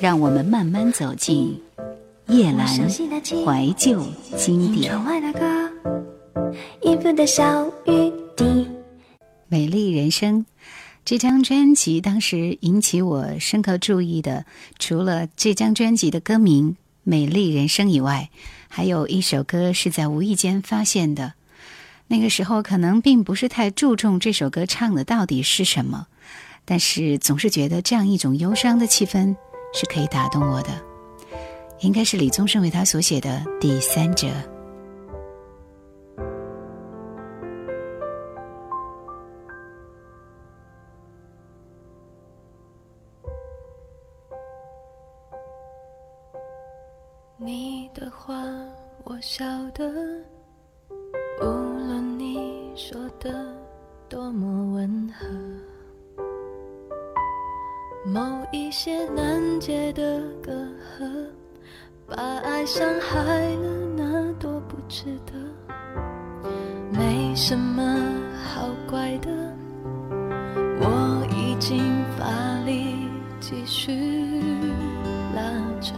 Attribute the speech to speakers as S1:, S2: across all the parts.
S1: 让我们慢慢走进叶阑怀旧经典。美丽人生这张专辑当时引起我深刻注意的，除了这张专辑的歌名《美丽人生》以外，还有一首歌是在无意间发现的。那个时候可能并不是太注重这首歌唱的到底是什么，但是总是觉得这样一种忧伤的气氛。是可以打动我的，应该是李宗盛为他所写的《第三者》。
S2: 你的话我晓得，无论你说的多么温和。某一些难解的隔阂，把爱伤害了，那多不值得。没什么好怪的，我已经乏力继续拉扯。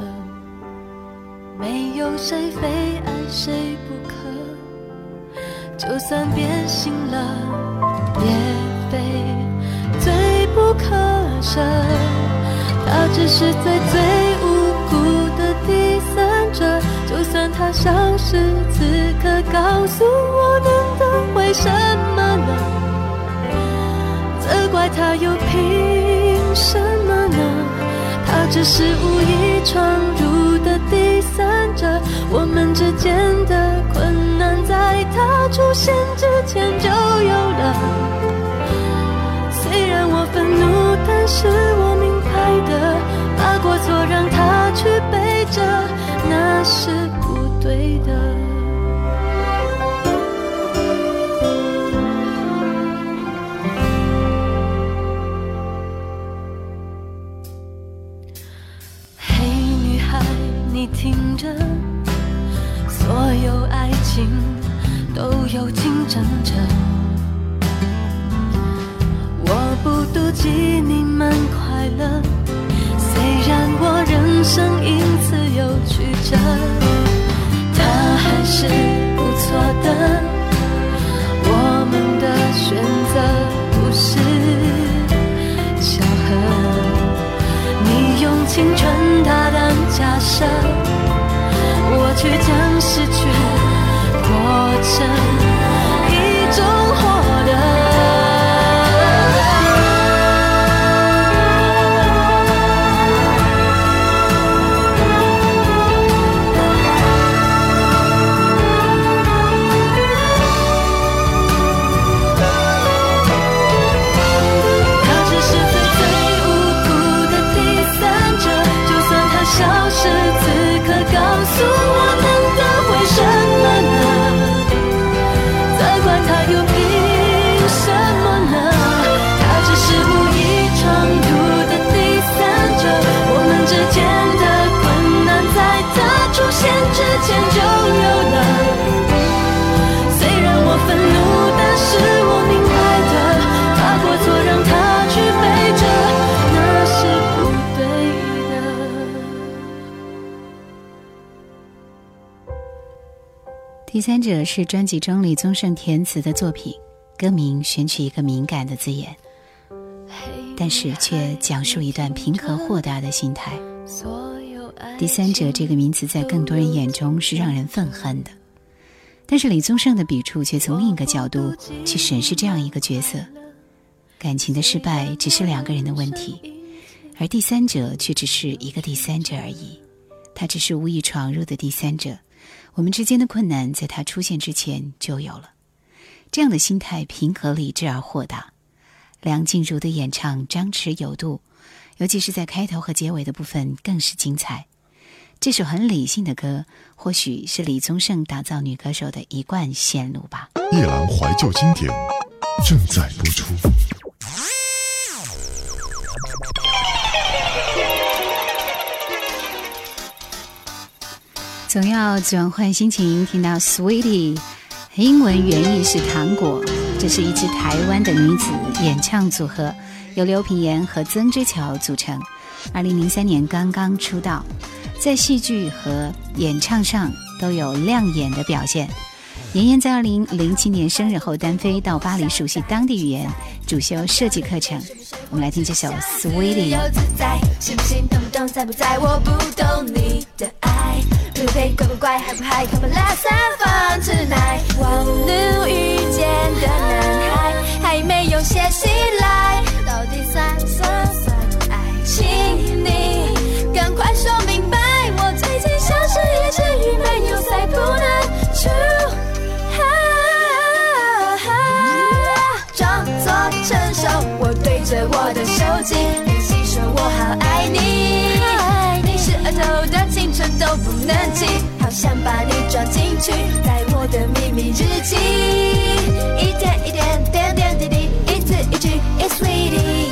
S2: 没有谁非爱谁不可，就算变心了，也可。他只是最最无辜的第三者，就算他消失，此刻告诉我能得回什么呢？责怪他又凭什么呢？他只是无意闯入的第三者，我们之间的困难在他出现之前就有了。是我明白的，把过错让他去背着，那是不对的。嘿，女孩，你听着，所有爱情都有竞争者。妒忌你们快乐，虽然我人生因此有曲折，他还是不错的。我们的选择不是巧合，你用青春大胆假设，我却将失去过程
S1: 第三者是专辑中李宗盛填词的作品，歌名选取一个敏感的字眼，但是却讲述一段平和豁达的心态。第三者这个名词在更多人眼中是让人愤恨的，但是李宗盛的笔触却从另一个角度去审视这样一个角色：感情的失败只是两个人的问题，而第三者却只是一个第三者而已，他只是无意闯入的第三者。我们之间的困难，在他出现之前就有了。这样的心态平和、理智而豁达。梁静茹的演唱张弛有度，尤其是在开头和结尾的部分更是精彩。这首很理性的歌，或许是李宗盛打造女歌手的一贯线路吧。
S3: 夜阑怀旧经典正在播出。
S1: 总要转换心情，听到 Sweetie，英文原意是糖果。这是一支台湾的女子演唱组合，由刘品言和曾之乔组成。二零零三年刚刚出道，在戏剧和演唱上都有亮眼的表现。妍妍在二零零七年生日后单飞到巴黎熟悉当地语言，主修设计课程。我们来听这首《Sweetie》。
S4: 土不土，乖不乖，还不嗨，Come on let's have fun tonight。网路遇见的男孩还没有写信来，到底算不算爱？请你赶快说明白。我最近像是一只鱼，没有鳃，不能出。装作成熟，我对着我的手机，内心说我好爱你。都不能记，好想把你装进去，在我的秘密日记，一点一点点点滴滴一字一句 it's ready。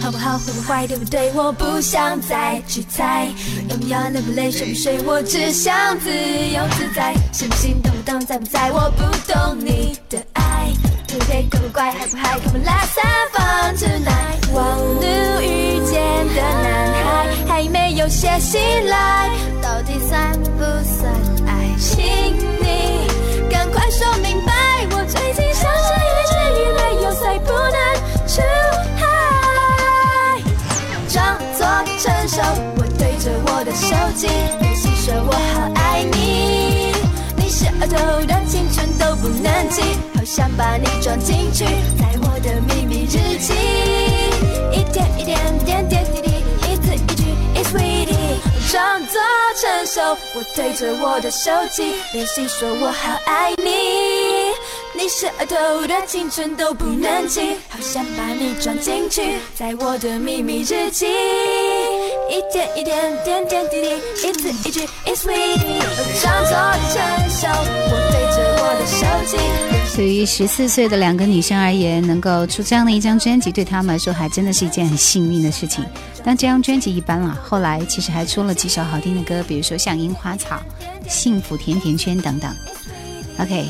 S4: 好不好，会不坏，对不对？我不想再去猜，要不要，累不累，睡不睡，我只想自由自在。心不心，动不动，在不在？我不懂你的爱。对不对？乖不乖？嗨不嗨？Come on let's have fun tonight。网路遇见的男孩还没有写信来，到底算不算爱情？你赶快说明白。我最近像是一只鱼，没有鳃不能出海。装作成熟，的手机练习说我好爱你。你是额头的青春都不能记。想把你装进去，在我的秘密日记，一点一点点点滴滴，一字一句，is sweetie，装作成熟，我对着我的手机练习说我好爱你，你是额头的青春都不能记，好想把你装进去，在我的秘密日记，一天一天点点滴滴，一字一句，is sweetie 对
S1: 于十四岁的两个女生而言，能够出这样的一张专辑，对她们来说还真的是一件很幸运的事情。但这张专辑一般了，后来其实还出了几首好听的歌，比如说像《樱花草》《幸福甜甜圈》等等。OK，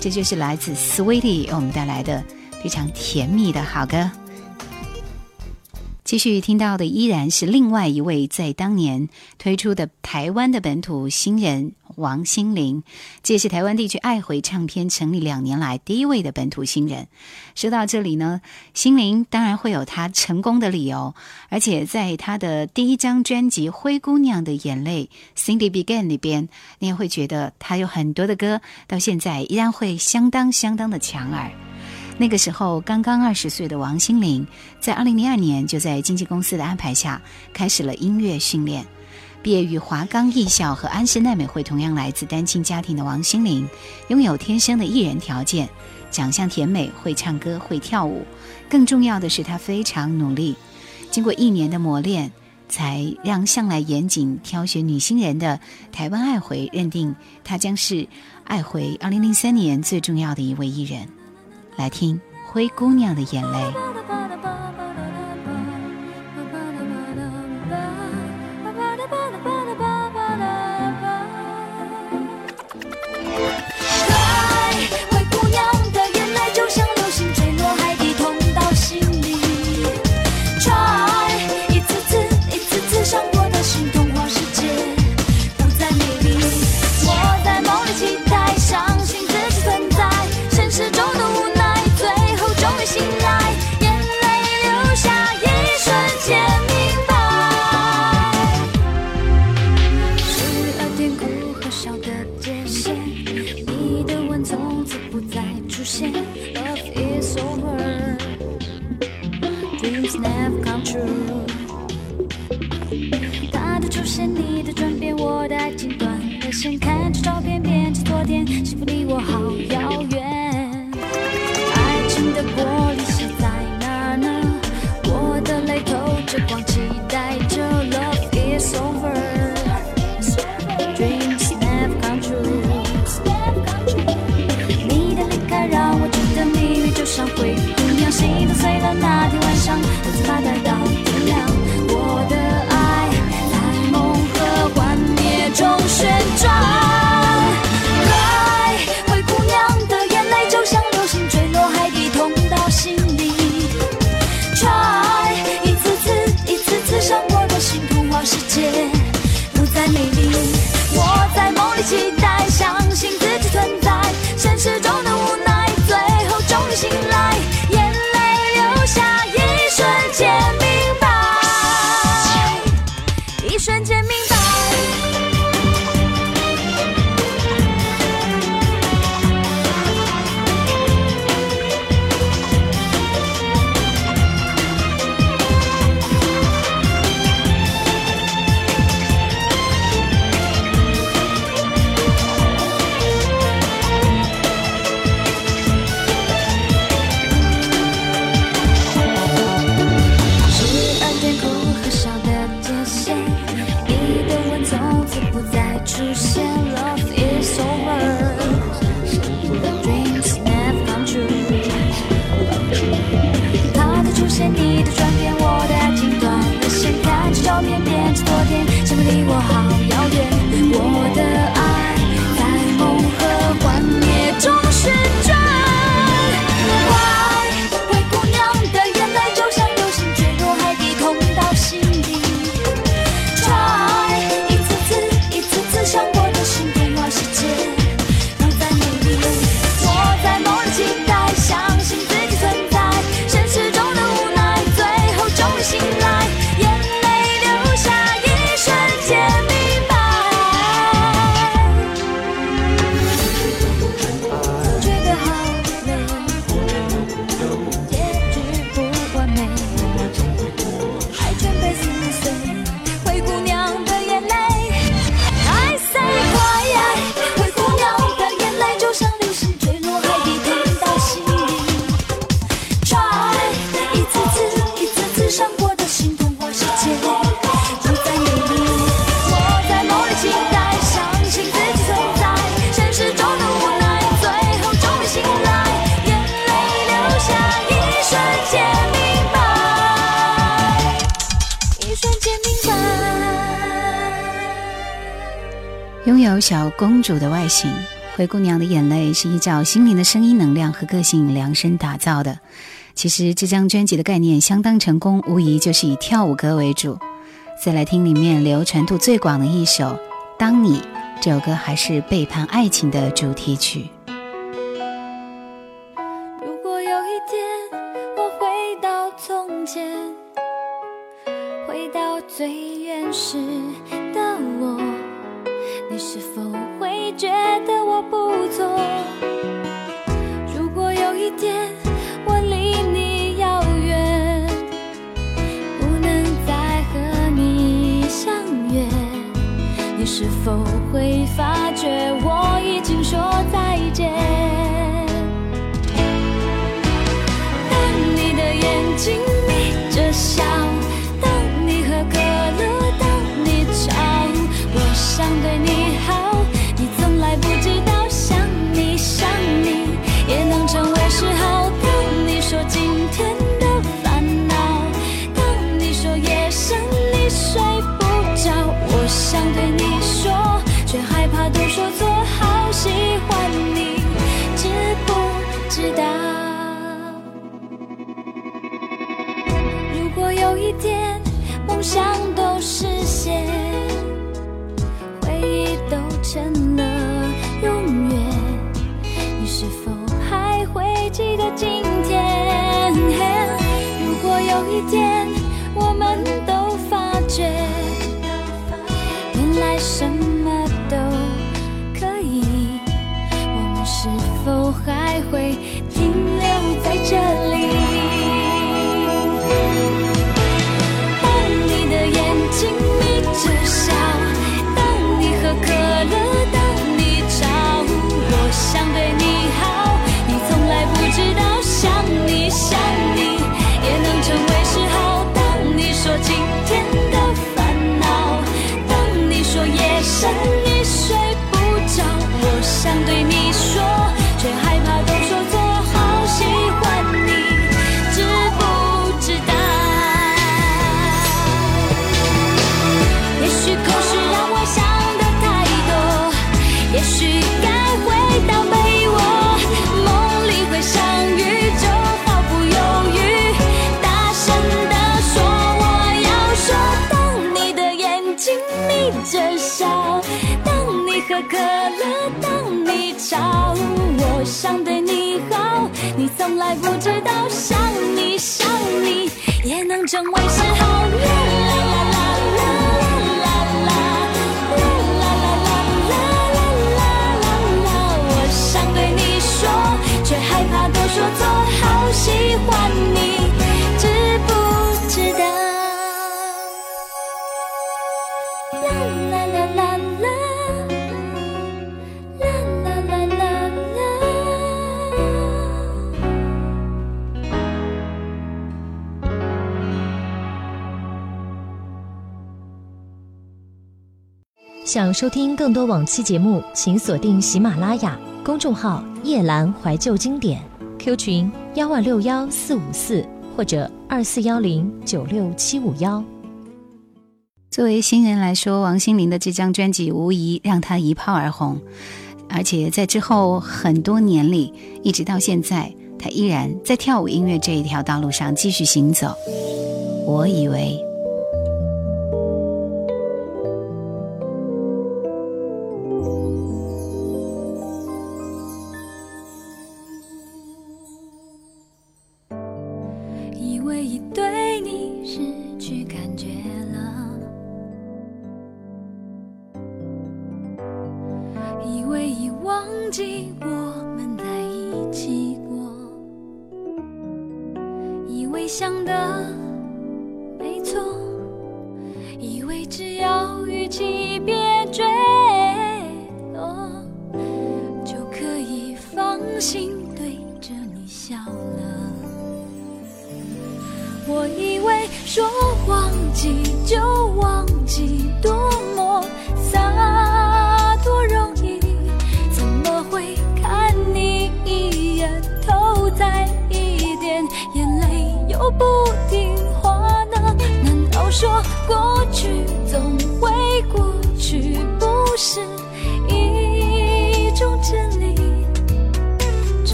S1: 这就是来自 Sweetie 我们带来的非常甜蜜的好歌。继续听到的依然是另外一位在当年推出的台湾的本土新人王心凌，这也是台湾地区爱回唱片成立两年来第一位的本土新人。说到这里呢，心凌当然会有她成功的理由，而且在她的第一张专辑《灰姑娘的眼泪》（Cindy Began） 里边，你也会觉得她有很多的歌到现在依然会相当相当的强耳。那个时候刚刚二十岁的王心凌，在二零零二年就在经纪公司的安排下开始了音乐训练。毕业于华冈艺校和安室奈美惠，同样来自单亲家庭的王心凌，拥有天生的艺人条件，长相甜美，会唱歌，会跳舞。更重要的是，她非常努力。经过一年的磨练，才让向来严谨挑选女新人的台湾爱回认定她将是爱回二零零三年最重要的一位艺人。来听《灰姑娘的眼泪》。
S5: 公主的外形，灰姑娘的眼泪是依照心灵的声音能量和个性量身打造的。其实这张专辑的概念相当成功，无疑就是以跳舞歌为主。再来听里面流传度最广的一首《当你》，这首歌还是背叛爱情的主题曲。
S2: 当你吵，我想对你好，你从来不知道，想你想你也能成为嗜好。啦啦想
S6: 收听更多往期节目，请锁定喜马拉雅公众号“夜阑怀旧经典 ”，Q 群幺二六幺四五四或者二四幺零九六七五幺。
S5: 作为新人来说，王心凌的这张专辑无疑让她一炮而红，而且在之后很多年里，一直到现在，她依然在跳舞音乐这一条道路上继续行走。我以为。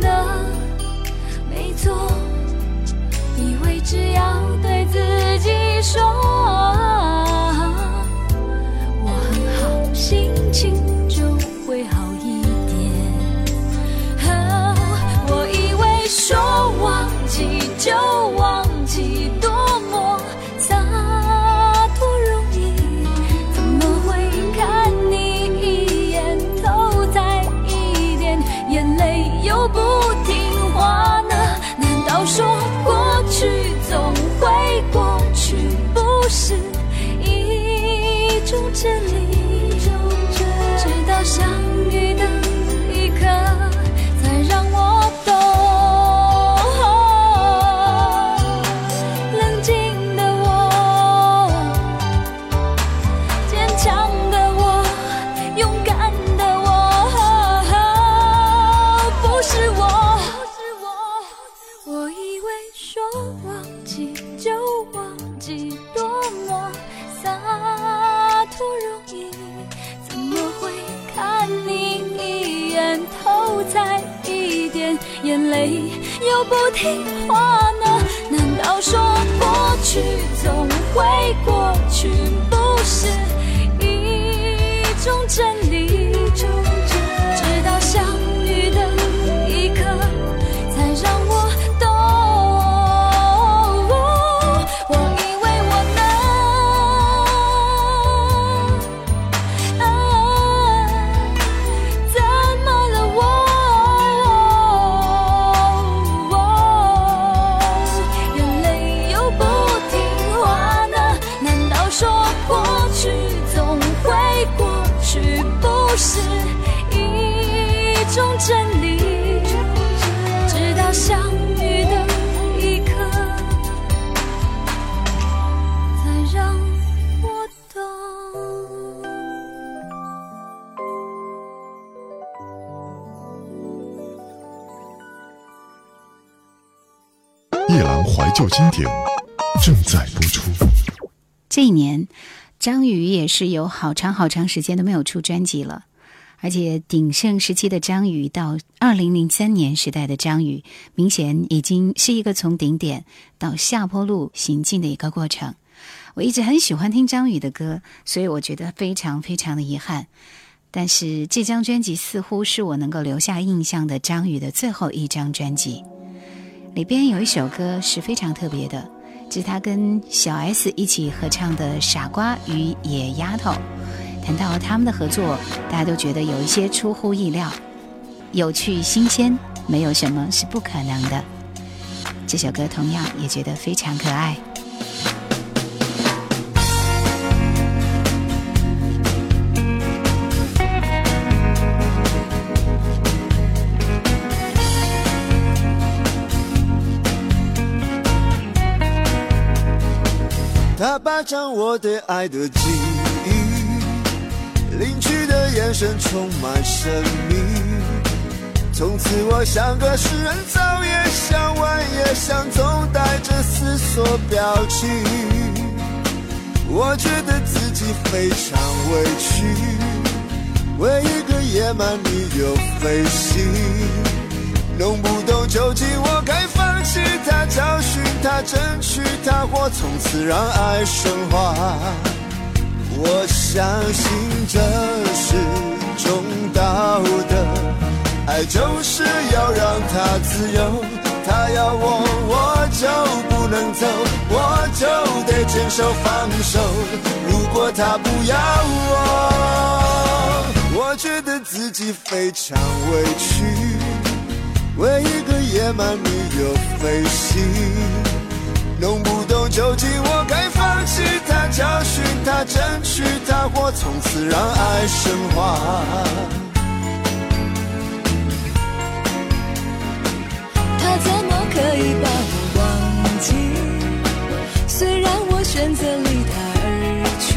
S5: 的没错。听。是一种真理直到相遇的一刻才让我懂
S3: 夜郎怀旧经典正在播出。
S5: 这一年张宇也是有好长好长时间都没有出专辑了。而且鼎盛时期的张宇到二零零三年时代的张宇，明显已经是一个从顶点到下坡路行进的一个过程。我一直很喜欢听张宇的歌，所以我觉得非常非常的遗憾。但是这张专辑似乎是我能够留下印象的张宇的最后一张专辑。里边有一首歌是非常特别的，这是他跟小 S 一起合唱的《傻瓜与野丫头》。谈到他们的合作，大家都觉得有一些出乎意料，有趣新鲜，没有什么是不可能的。这首歌同样也觉得非常可爱。
S7: 他霸占我对爱的记邻居的眼神充满神秘。从此我像个诗人，早也想，晚也想，总带着思索表情。我觉得自己非常委屈，为一个野蛮女友费心。弄不懂究竟我该放弃她，教训她，争取她，或从此让爱升华。我相信这是种道德。爱就是要让他自由，他要我我就不能走，我就得坚守放手。如果他不要我，我觉得自己非常委屈，为一个野蛮女友费心，弄不懂究竟我该放弃他，教训他，争取他，或从此让爱升华。
S2: 他怎么可以把我忘记？虽然我选择离他而去，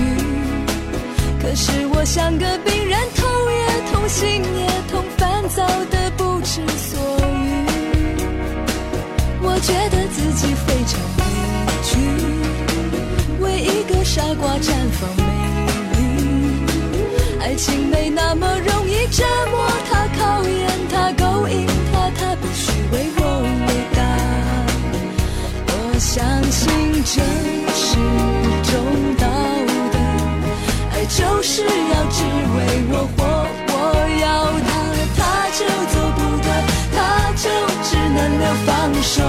S2: 可是我像个病人，头也痛，心也痛，烦躁的不知所云。我觉得自己非常，傻瓜绽放美丽。爱情没那么容易折磨他，考验他，勾引他，他必须为我伟大。我。相信这是种道德，爱就是要只为我活。我要他，他就走不得，他就只能了放手。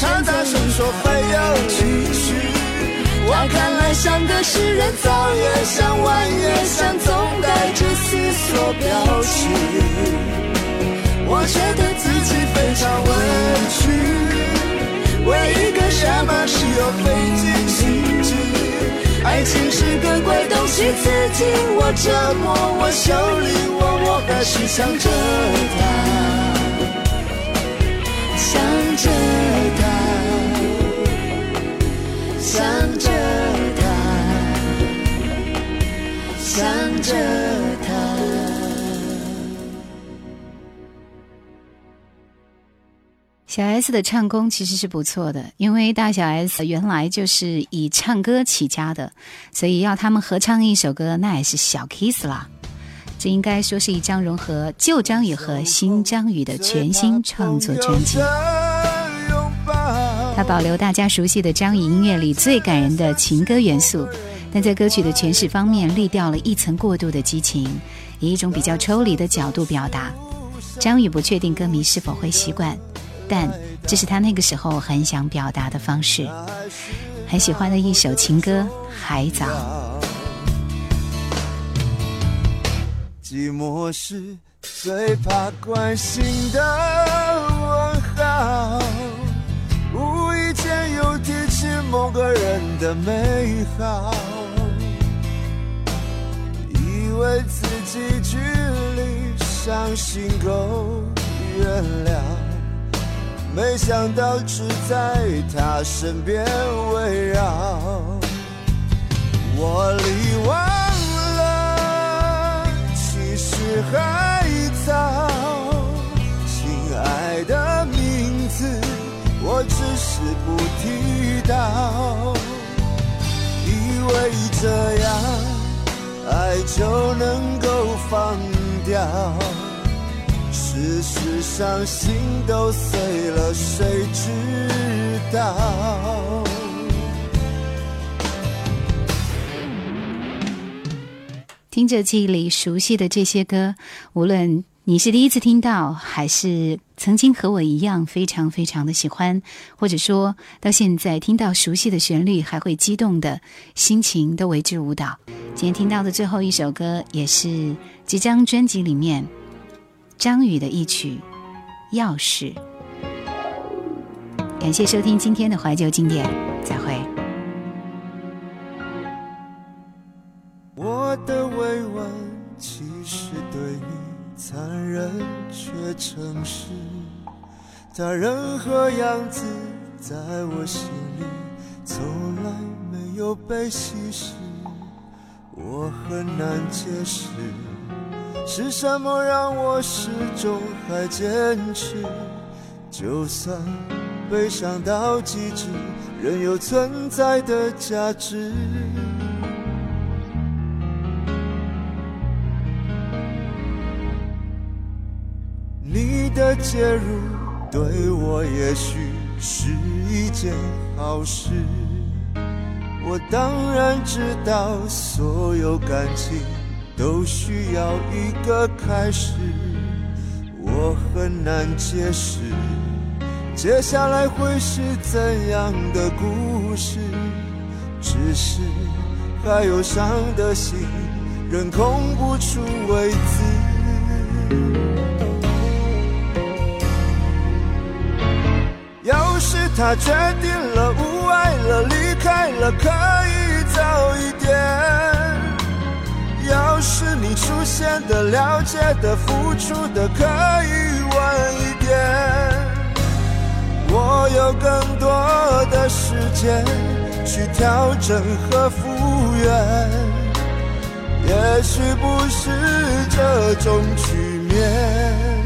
S2: 常大声说非要继续，他看来像个诗人，早也想，晚也想，总带着思索表情。我觉得自己非常委屈，为一个什么事又费尽心机。爱情是个怪东西，刺激我、折磨我、修理我，我还是想着他，想着想着他，想着他。
S5: 小 S 的唱功其实是不错的，因为大小 S 原来就是以唱歌起家的，所以要他们合唱一首歌，那也是小 kiss 啦。这应该说是一张融合旧张宇和新张宇的全新创作专辑。它保留大家熟悉的张宇音乐里最感人的情歌元素，但在歌曲的诠释方面，滤掉了一层过度的激情，以一种比较抽离的角度表达。张宇不确定歌迷是否会习惯。但这是他那个时候很想表达的方式，很喜欢的一首情歌《海藻》。
S7: 寂寞是最怕关心的问号，某个人的美好，以为自己距离伤心够原谅。没想到只在他身边围绕。我遗忘了，其实还早。我只是不提到，以为这样爱就能够放掉。事实上，心都碎了，谁知道？
S5: 听着记忆里熟悉的这些歌，无论你是第一次听到，还是曾经和我一样非常非常的喜欢，或者说到现在听到熟悉的旋律还会激动的心情，都为之舞蹈。今天听到的最后一首歌，也是这张专辑里面张宇的一曲《钥匙》。感谢收听今天的怀旧经典，再会。
S7: 我的未完城市，它，任何样子在我心里从来没有被稀释，我很难解释是什么让我始终还坚持，就算悲伤到极致，仍有存在的价值。的介入对我也许是一件好事。我当然知道，所有感情都需要一个开始。我很难解释，接下来会是怎样的故事。只是还有伤的心，仍空不出位置。是他决定了，无爱了，离开了，可以早一点。要是你出现的、了解的、付出的，可以晚一点。我有更多的时间去调整和复原，也许不是这种局面。